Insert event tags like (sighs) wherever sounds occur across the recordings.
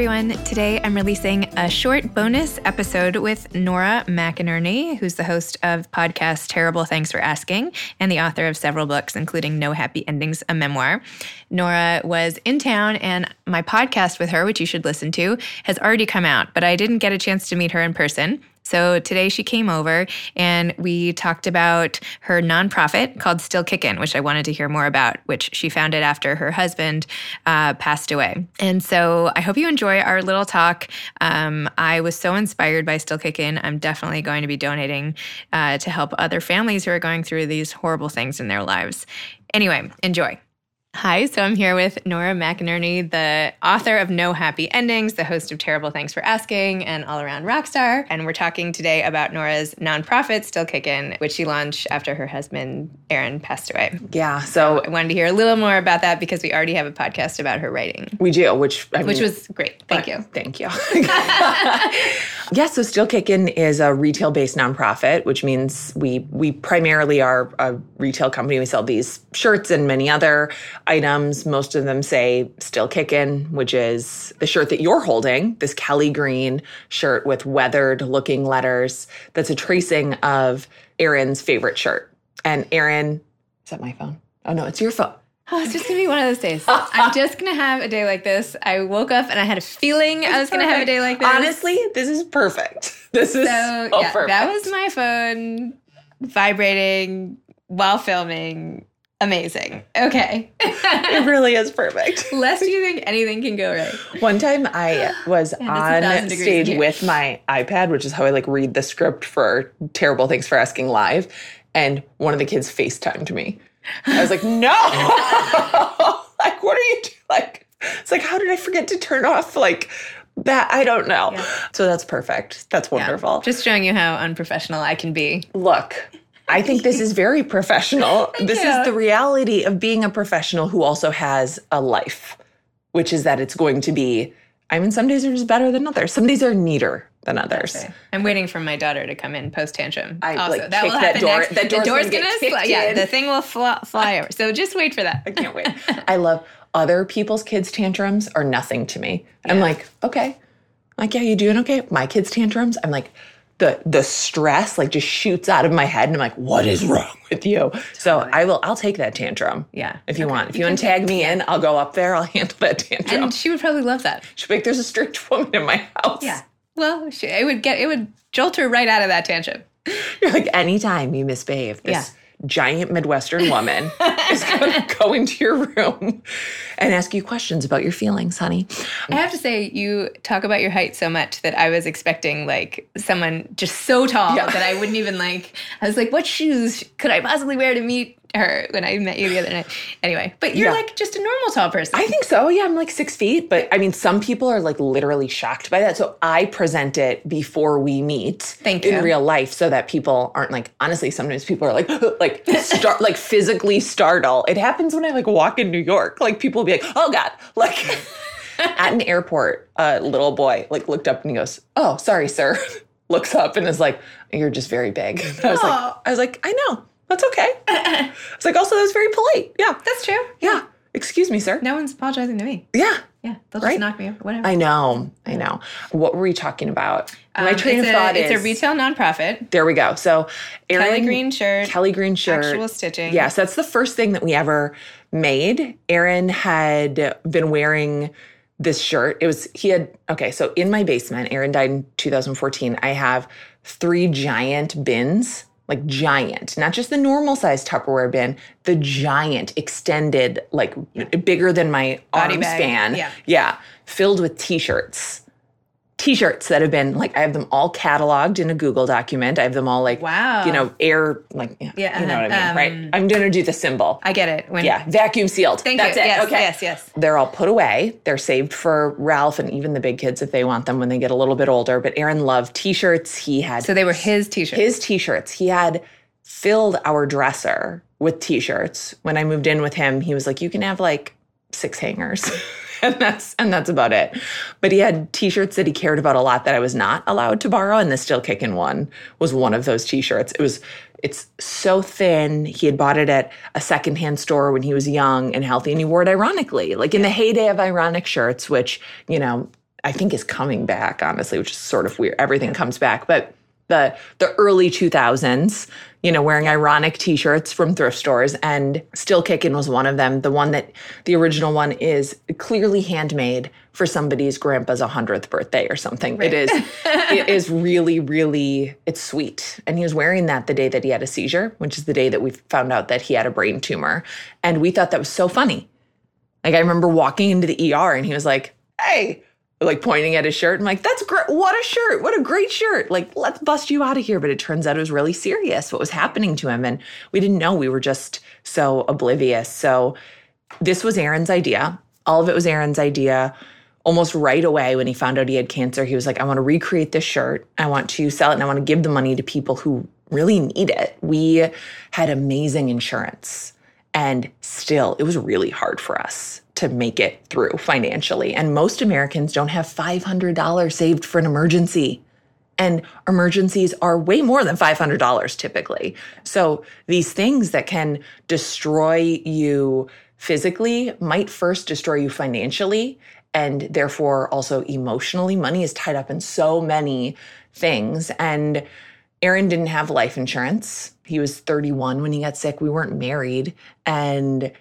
everyone. Today I'm releasing a short bonus episode with Nora McInerny, who's the host of podcast Terrible Thanks for Asking and the author of several books, including No Happy Endings, a memoir. Nora was in town, and my podcast with her, which you should listen to, has already come out, but I didn't get a chance to meet her in person. So today she came over and we talked about her nonprofit called Still Kickin', which I wanted to hear more about, which she founded after her husband uh, passed away. And so I hope you enjoy our little talk. Um, I was so inspired by Still Kickin'. I'm definitely going to be donating uh, to help other families who are going through these horrible things in their lives. Anyway, enjoy. Hi, so I'm here with Nora McInerny, the author of No Happy Endings, the host of Terrible Thanks for Asking, and All Around Rockstar. And we're talking today about Nora's nonprofit, Still Kickin', which she launched after her husband, Aaron, passed away. Yeah, so I wanted to hear a little more about that because we already have a podcast about her writing. We do, which I which was great. Thank you. Thank you. (laughs) yeah, so Still Kickin' is a retail-based nonprofit, which means we we primarily are a retail company. We sell these shirts and many other items. Most of them say Still kicking, which is the shirt that you're holding, this Kelly green shirt with weathered looking letters. That's a tracing of Aaron's favorite shirt. And Aaron, is that my phone? Oh no, it's your phone. Oh, it's just gonna be one of those days. I'm (laughs) just gonna have a day like this. I woke up and I had a feeling I was gonna have a day like this. Honestly, this is perfect. (laughs) This is so, so yeah, perfect. That was my phone vibrating while filming amazing. Okay. (laughs) it really is perfect. (laughs) Lest you think anything can go right. One time I (gasps) was on stage with my iPad, which is how I like read the script for Terrible Thanks for Asking Live, and one of the kids FaceTimed me. I was like, no. (laughs) like, what are you doing? Like, it's like, how did I forget to turn off like that? I don't know. Yeah. So that's perfect. That's wonderful. Yeah. Just showing you how unprofessional I can be. Look, I think this is very professional. (laughs) this is the reality of being a professional who also has a life, which is that it's going to be, I mean, some days are just better than others. Some days are neater than others. Okay. I'm waiting for my daughter to come in post tantrum. I also, like that will happen that door. Next. That the door's gonna, gonna fly, yeah, the thing will fly, fly (laughs) over. So just wait for that. I can't wait. I love other people's kids' tantrums are nothing to me. Yeah. I'm like, okay. like, yeah, you doing okay? My kids' tantrums, I'm like, the the stress like just shoots out of my head and I'm like, what is wrong with you? Totally. So I will I'll take that tantrum. Yeah. If you okay. want. If you, you want to tag me in, I'll go up there, I'll (laughs) handle that tantrum. And she would probably love that. She'd be like, there's a strict woman in my house. Yeah. Well, she, it would get it would jolt her right out of that tantrum. (laughs) You're like, anytime you misbehave, this yeah giant Midwestern woman (laughs) is going to go into your room and ask you questions about your feelings, honey. I have to say, you talk about your height so much that I was expecting like someone just so tall yeah. that I wouldn't even like. I was like, what shoes could I possibly wear to meet her when I met you the other night. Anyway, but you're yeah. like just a normal tall person. I think so. Yeah, I'm like six feet. But I mean, some people are like literally shocked by that. So I present it before we meet. Thank you. in real life, so that people aren't like. Honestly, sometimes people are like, (gasps) like, start like physically startle. It happens when I like walk in New York. Like people will be like, oh god, like. (laughs) At an airport, a little boy like looked up and he goes, "Oh, sorry, sir." (laughs) Looks up and is like, "You're just very big." (laughs) I was like, "I was like, I know." That's okay. it's like also that was very polite. Yeah. That's true. Yeah. Excuse me, sir. No one's apologizing to me. Yeah. Yeah. They'll just right? knock me up. Whatever. I know. I know. What were we talking about? My um, train of a, thought it's is a retail nonprofit. There we go. So Aaron, Kelly Green shirt. Kelly Green shirt. Actual stitching. Yes, that's the first thing that we ever made. Aaron had been wearing this shirt. It was he had okay, so in my basement, Aaron died in 2014. I have three giant bins like giant, not just the normal size Tupperware bin, the giant extended, like yeah. bigger than my Body arm bag. span. Yeah. yeah. Filled with t shirts t-shirts that have been like I have them all cataloged in a Google document. I have them all like wow, you know, air like yeah, you know what I mean, um, right? I'm gonna do the symbol. I get it. When, yeah, vacuum sealed. Thank That's you. it. Yes, okay. yes, yes. They're all put away. They're saved for Ralph and even the big kids if they want them when they get a little bit older. But Aaron loved t-shirts. He had so they were his t-shirts. His t-shirts. He had filled our dresser with t-shirts. When I moved in with him, he was like, "You can have like six hangers." (laughs) and that's and that's about it. But he had t-shirts that he cared about a lot that I was not allowed to borrow, and the Still Kickin' one was one of those t-shirts. It was it's so thin. He had bought it at a secondhand store when he was young and healthy, and he wore it ironically, like in the heyday of ironic shirts, which you know I think is coming back, honestly, which is sort of weird. Everything comes back. But the the early 2000s, you know, wearing ironic t-shirts from thrift stores and Still kicking was one of them. The one that the original one is clearly handmade for somebody's grandpa's 100th birthday or something. Right. It is (laughs) it is really really it's sweet. And he was wearing that the day that he had a seizure, which is the day that we found out that he had a brain tumor. And we thought that was so funny. Like I remember walking into the ER and he was like, "Hey, like pointing at his shirt. I'm like, that's great. What a shirt. What a great shirt. Like, let's bust you out of here. But it turns out it was really serious what was happening to him. And we didn't know. We were just so oblivious. So this was Aaron's idea. All of it was Aaron's idea. Almost right away when he found out he had cancer, he was like, I want to recreate this shirt. I want to sell it and I want to give the money to people who really need it. We had amazing insurance. And still, it was really hard for us to make it through financially. And most Americans don't have $500 saved for an emergency. And emergencies are way more than $500 typically. So these things that can destroy you physically might first destroy you financially and therefore also emotionally. Money is tied up in so many things. And Aaron didn't have life insurance. He was 31 when he got sick. We weren't married. And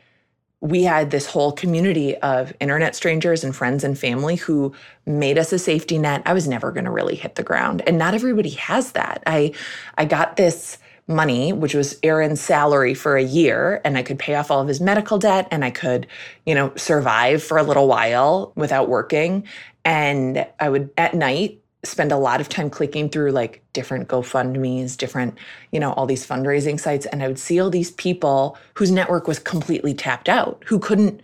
we had this whole community of internet strangers and friends and family who made us a safety net. I was never going to really hit the ground. And not everybody has that. I I got this money, which was Aaron's salary for a year, and I could pay off all of his medical debt and I could, you know, survive for a little while without working. And I would at night spend a lot of time clicking through like different GoFundMe's, different, you know, all these fundraising sites. And I would see all these people whose network was completely tapped out, who couldn't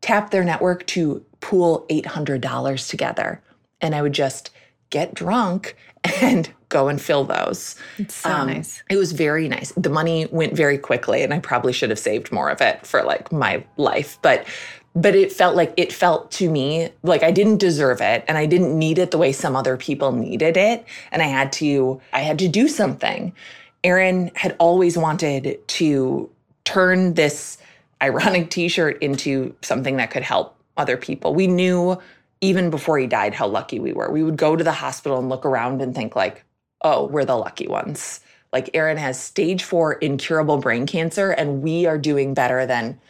tap their network to pool $800 together. And I would just get drunk and (laughs) go and fill those. It's so um, nice. It was very nice. The money went very quickly, and I probably should have saved more of it for like my life. But but it felt like it felt to me like I didn't deserve it and I didn't need it the way some other people needed it and I had to I had to do something. Aaron had always wanted to turn this ironic t-shirt into something that could help other people. We knew even before he died how lucky we were. We would go to the hospital and look around and think like, "Oh, we're the lucky ones." Like Aaron has stage 4 incurable brain cancer and we are doing better than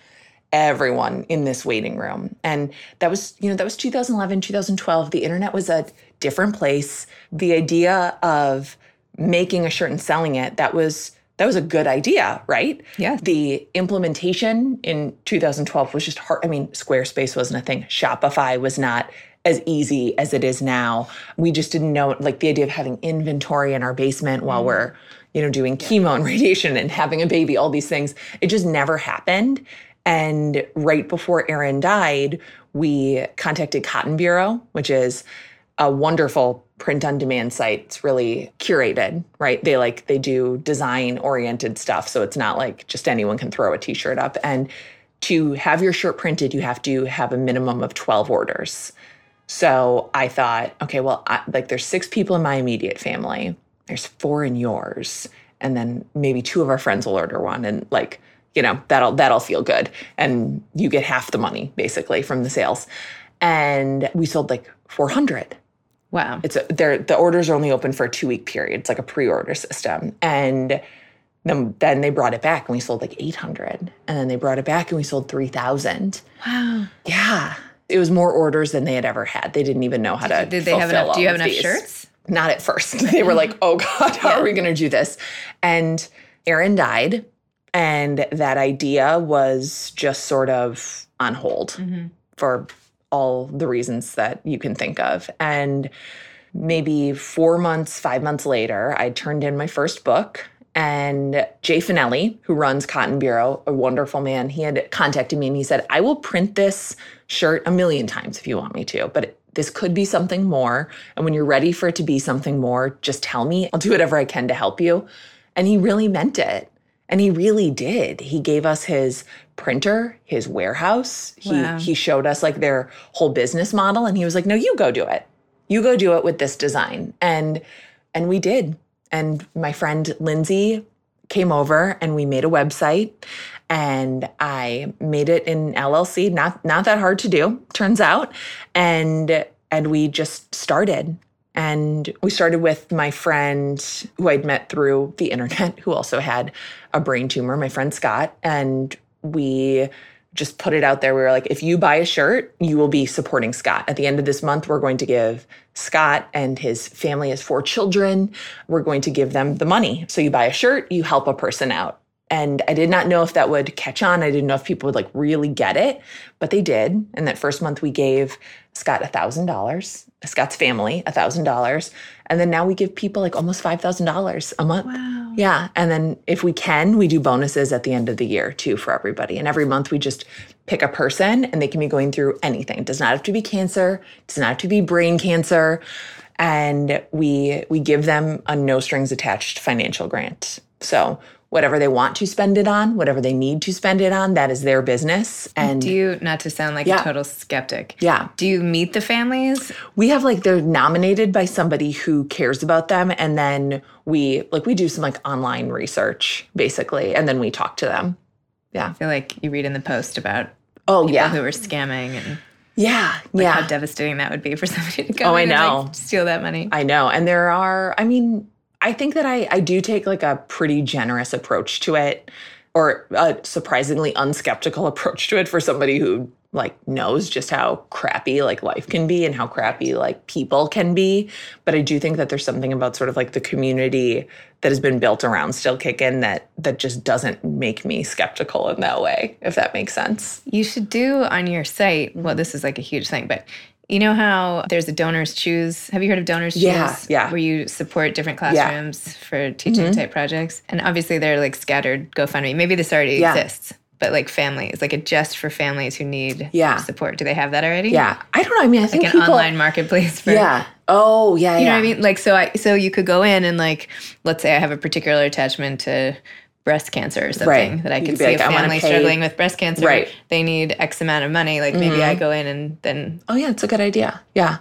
everyone in this waiting room. And that was, you know, that was 2011, 2012. The internet was a different place. The idea of making a shirt and selling it, that was that was a good idea, right? Yeah. The implementation in 2012 was just hard. I mean, Squarespace wasn't a thing. Shopify was not as easy as it is now. We just didn't know like the idea of having inventory in our basement while mm. we're, you know, doing chemo and (laughs) radiation and having a baby, all these things. It just never happened. And right before Aaron died, we contacted Cotton Bureau, which is a wonderful print on demand site. It's really curated, right? They like they do design oriented stuff, so it's not like just anyone can throw a t-shirt up and to have your shirt printed, you have to have a minimum of 12 orders. So I thought, okay, well, I, like there's six people in my immediate family. There's four in yours. And then maybe two of our friends will order one. And like you know that'll that'll feel good. And you get half the money basically from the sales. And we sold like 400 wow. It's a, they're, the orders are only open for a two week period. It's like a pre-order system. And then, then they brought it back and we sold like 800 and then they brought it back and we sold 3000 wow. Yeah. It was more orders than they had ever had. They didn't even know how to did they have enough do you have enough these. shirts? Not at first. (laughs) They were like oh god how yeah. are we going to do this? And aaron died and that idea was just sort of on hold mm-hmm. for all the reasons that you can think of. And maybe four months, five months later, I turned in my first book. And Jay Fanelli, who runs Cotton Bureau, a wonderful man, he had contacted me and he said, I will print this shirt a million times if you want me to, but this could be something more. And when you're ready for it to be something more, just tell me. I'll do whatever I can to help you. And he really meant it. And he really did. He gave us his printer, his warehouse. He wow. he showed us like their whole business model and he was like, "No, you go do it. You go do it with this design." And and we did. And my friend Lindsay came over and we made a website and I made it in LLC, not not that hard to do, turns out. And and we just started. And we started with my friend who I'd met through the internet, who also had a brain tumor, my friend Scott. And we just put it out there. We were like, if you buy a shirt, you will be supporting Scott. At the end of this month, we're going to give Scott and his family has four children. We're going to give them the money. So you buy a shirt, you help a person out. And I did not know if that would catch on. I didn't know if people would like really get it, but they did. And that first month we gave Scott $1,000, Scott's family $1,000. And then now we give people like almost $5,000 a month. Wow. Yeah. And then if we can, we do bonuses at the end of the year too for everybody. And every month we just pick a person and they can be going through anything. It does not have to be cancer, it does not have to be brain cancer. And we we give them a no strings attached financial grant. So whatever they want to spend it on, whatever they need to spend it on, that is their business. And Do you, not to sound like Yeah. a total skeptic, yeah, do you meet the families? we have like they're nominated by somebody who cares about them and then we like we do some like online research basically and then we talk to them. Yeah. I feel like you read in the post about Oh people yeah. who are scamming and Yeah. like how devastating that would be for somebody to go Oh, I in and, know. like, steal that money. I know. And there are, I mean, I think that I, I do take like a pretty generous approach to it or a surprisingly unskeptical (laughs) approach to it for somebody who like knows just how crappy like life can be and how crappy like people can be. But I do think that there's something about sort of like the community that has been built around Still Kickin' that that just doesn't make me skeptical in that way, if that makes sense. You should do on your site. Well, this is like a huge thing, but you know how there's a DonorsChoose. Have you heard of DonorsChoose? Yeah, yeah. Where you support different classrooms for teaching mm-hmm. type projects, and obviously they're like scattered GoFundMe. Maybe this already Yeah. exists, but like families, like a just for families who need Yeah. support. Do they have that already? Yeah. I don't know. I mean, I think like an people, online marketplace for Yeah. Oh, yeah. You yeah. know what I mean? Like so I so you could go in and like let's say I have a particular attachment to breast cancer or something Right. that I could could see like, a family struggling with breast cancer. Right. They need X amount of money. Like maybe I mm-hmm. go in and then Oh, yeah. It's a good idea. Yeah.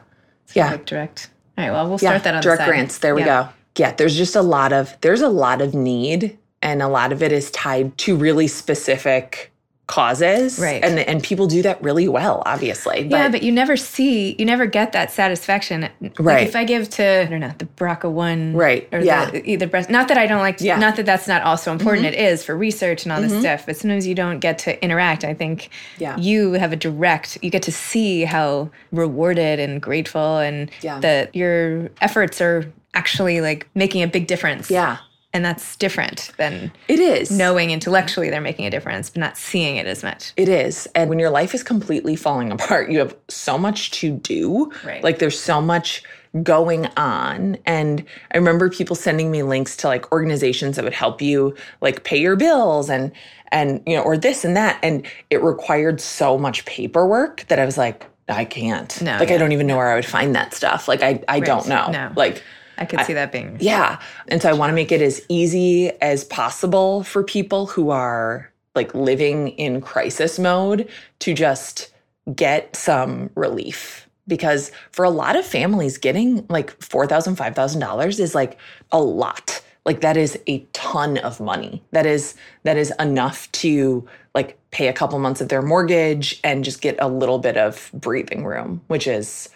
Yeah. like direct. All right, well we'll yeah. start that on direct the side. grants. There we Yeah. go. Yeah. There's just a lot of, there's a lot of need and a lot of it is tied to really specific causes. Right. And, and people do that really well, obviously. But yeah, but you never see, you never get that satisfaction. Like Right. if I give to, I don't know, the BRCA one, Right, Or yeah. the, either breast. Not that I don't like, Yeah. Mm-hmm. not that that's not also important. It is for research and all this stuff. But sometimes you don't get to interact. I think Yeah. you have a direct. You get to see how rewarded and grateful, and Yeah. that your efforts are actually like making a big difference. yeah, and that's different than it is. knowing intellectually they're making a difference, but not seeing it as much. It is. And when your life is completely falling apart, you have so much to do. Right. Like there's so much going on. And I remember people sending me links to like organizations that would help you like pay your bills and and you know, or this and that. And it required so much paperwork that I was like, I can't. No, like I don't even know where I would find that stuff. Like I I don't know. no. Like I could see that being. yeah. And so I want to make it as easy as possible for people who are like living in crisis mode to just get some relief. Because for a lot of families, getting like $4,000, $5,000 is like a lot. Like that is a ton of money. That is that is enough to like pay a couple months of their mortgage and just get a little bit of breathing room, which is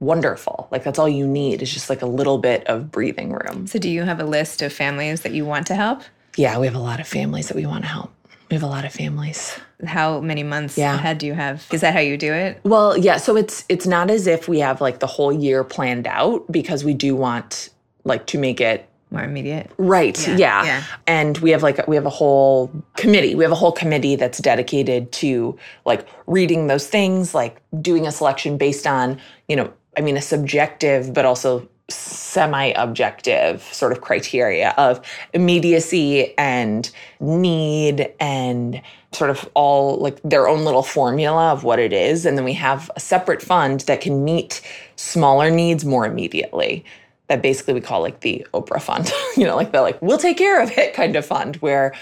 wonderful. Like that's all you need is just like a little bit of breathing room. So, do you have a list of families that you want to help? Yeah, we have a lot of families that we want to help. We have a lot of families. How many months Yeah. ahead do you have? Is that how you do it? Well, yeah, so it's it's not as if we have like the whole year planned out because we do want like to make it More immediate? Right. Yeah, Yeah. yeah. And we have like we have a whole committee. We have a whole committee that's dedicated to like reading those things, like doing a selection based on, you know, I mean a subjective but also semi-objective sort of criteria of immediacy and need and sort of all like their own little formula of what it is and then we have a separate fund that can meet smaller needs more immediately that basically we call like the Oprah fund, (laughs) you know, like the like we'll take care of it kind of fund where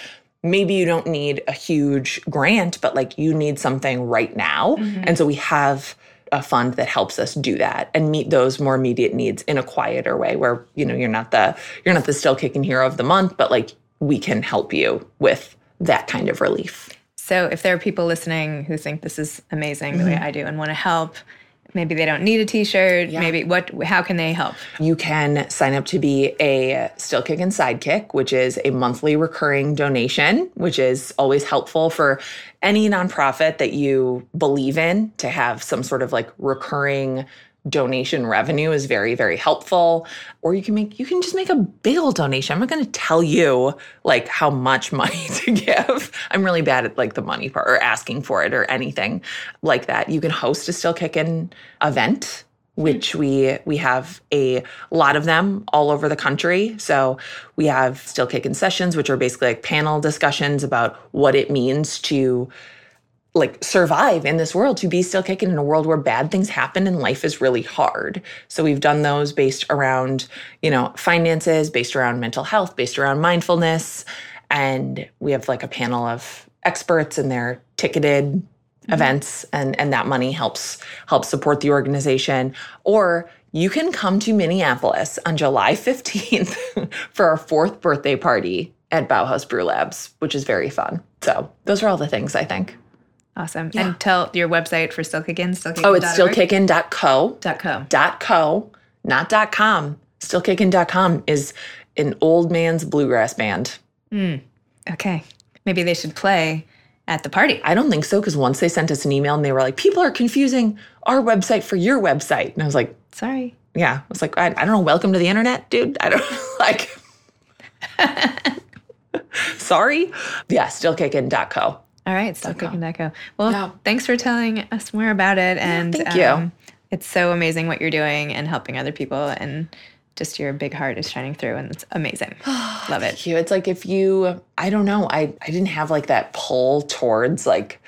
maybe you don't need a huge grant, but like you need something right now. Mm-hmm. And so we have a fund that helps us do that and meet those more immediate needs in a quieter way where, you know, you're not the you're not the still kicking hero of the month, but like we can help you with that kind of relief. So, if there are people listening who think this is amazing the way Mm-hmm. I do and want to help, maybe they don't need a t-shirt. Maybe what how can they help? You can sign up to be a Still Kickin' Sidekick, which is a monthly recurring donation, which is always helpful for any nonprofit that you believe in to have some sort of like recurring donation revenue is very very helpful. Or you can make you can just make a big old donation. I'm not going to tell you like how much (laughs) money to give. I'm really bad at like the money part or asking for it or anything like that. You can host a still kickin' event which we we have a lot of them all over the country. So we have still kicking sessions, which are basically like panel discussions about what it means to like survive in this world, to be still kicking in a world where bad things happen and life is really hard. So we've done those based around, you know, finances, based around mental health, based around mindfulness. And we have like a panel of experts and they're ticketed mm-hmm. events and and that money helps helps support the organization or you can come to Minneapolis on July 15th (laughs) for our fourth birthday party at Bauhaus Brew Labs, which is very fun. So those are all the things I think. Awesome and tell your website for still kickin still Oh, it's still stillkickin.co. dot co Dot co, not dot com. Stillkickin.com is an old man's bluegrass band. Hmm. okay maybe they should play at the party I don't think so because once they sent us an email and they were like, people are confusing our website for your website. And I was like, sorry yeah, I was like, I, I don't know. Welcome to the internet, dude. I don't (laughs) like. (laughs) Sorry. Yeah, stillkickin.co. All right, stillkicking.co. Well, Yeah. thanks for telling us more about it. And um, thank you. it's so amazing what you're doing and helping other people. And just your big heart is shining through, and it's amazing. (sighs) Love it. you. It's like if you, I don't know, I, I didn't have like that pull towards like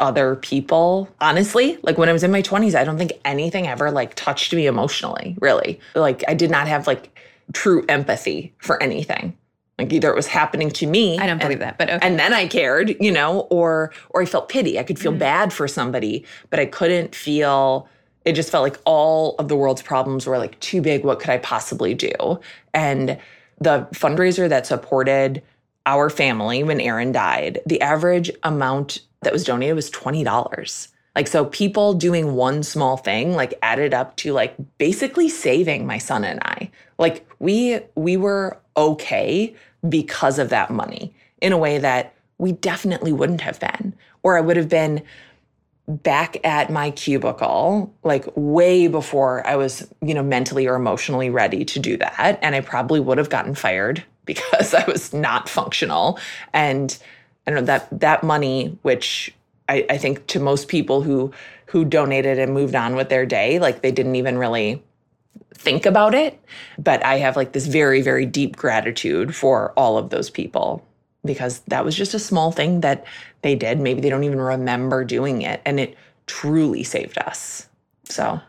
other people. Honestly, like when I was in my 20s, I don't think anything ever like touched me emotionally, really. Like I did not have like true empathy for anything. Like either it was happening to me. I don't believe and- that, but okay. and then I cared, you know, or or I felt pity. I could feel mm-hmm. bad for somebody, but I couldn't feel it just felt like all of the world's problems were like too big. What could I possibly do? And the fundraiser that supported our family when Aaron died, the average amount that was donated was $20. Like, so people doing one small thing, like, added up to like basically saving my son and I. Like, we, we were okay because of that money in a way that we definitely wouldn't have been. Or I would have been back at my cubicle like way before I was, you know, mentally or emotionally ready to do that. And I probably would have gotten fired (laughs) because I was not functional. And I don't know that that money, which I, I think to most people who who donated and moved on with their day, like they didn't even really think about it. But I have like this very, very deep gratitude for all of those people because that was just a small thing that they did. Maybe they don't even remember doing it. And it truly saved us. So,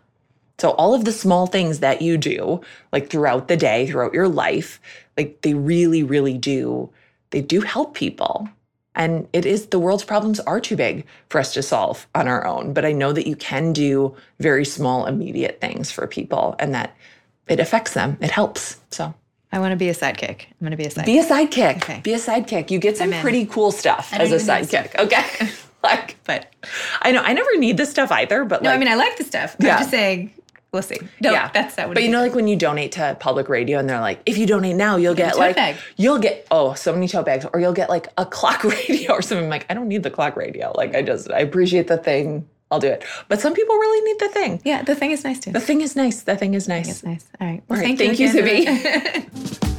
so all of the small things that you do, like throughout the day, throughout your life, like they really, really do, they do help people. And it is the world's problems are too big for us to solve on our own. But I know that you can do very small, immediate things for people and that it affects them. It helps. So I want to be a sidekick. I'm going to be a sidekick. be a sidekick. Okay. Be a sidekick. You get some pretty cool stuff as a sidekick. Okay. (laughs) like, but I know I never need this stuff either, but no, like, I mean, I like the stuff. Yeah. I'm just saying, we'll see. No, yeah, that's not what But you know, like when you donate to public radio, and they're like, if you donate now, you'll get tote like, bag. you'll get oh, so many tote bags, or you'll get like a clock (laughs) radio or something. I'm like, I don't need the clock radio. Like, I just I appreciate the thing. I'll do it. But some people really need the thing. yeah, the thing is nice too. The thing is nice. The thing is nice. It's nice. All right. Well, All right, thank, thank you, again. (laughs)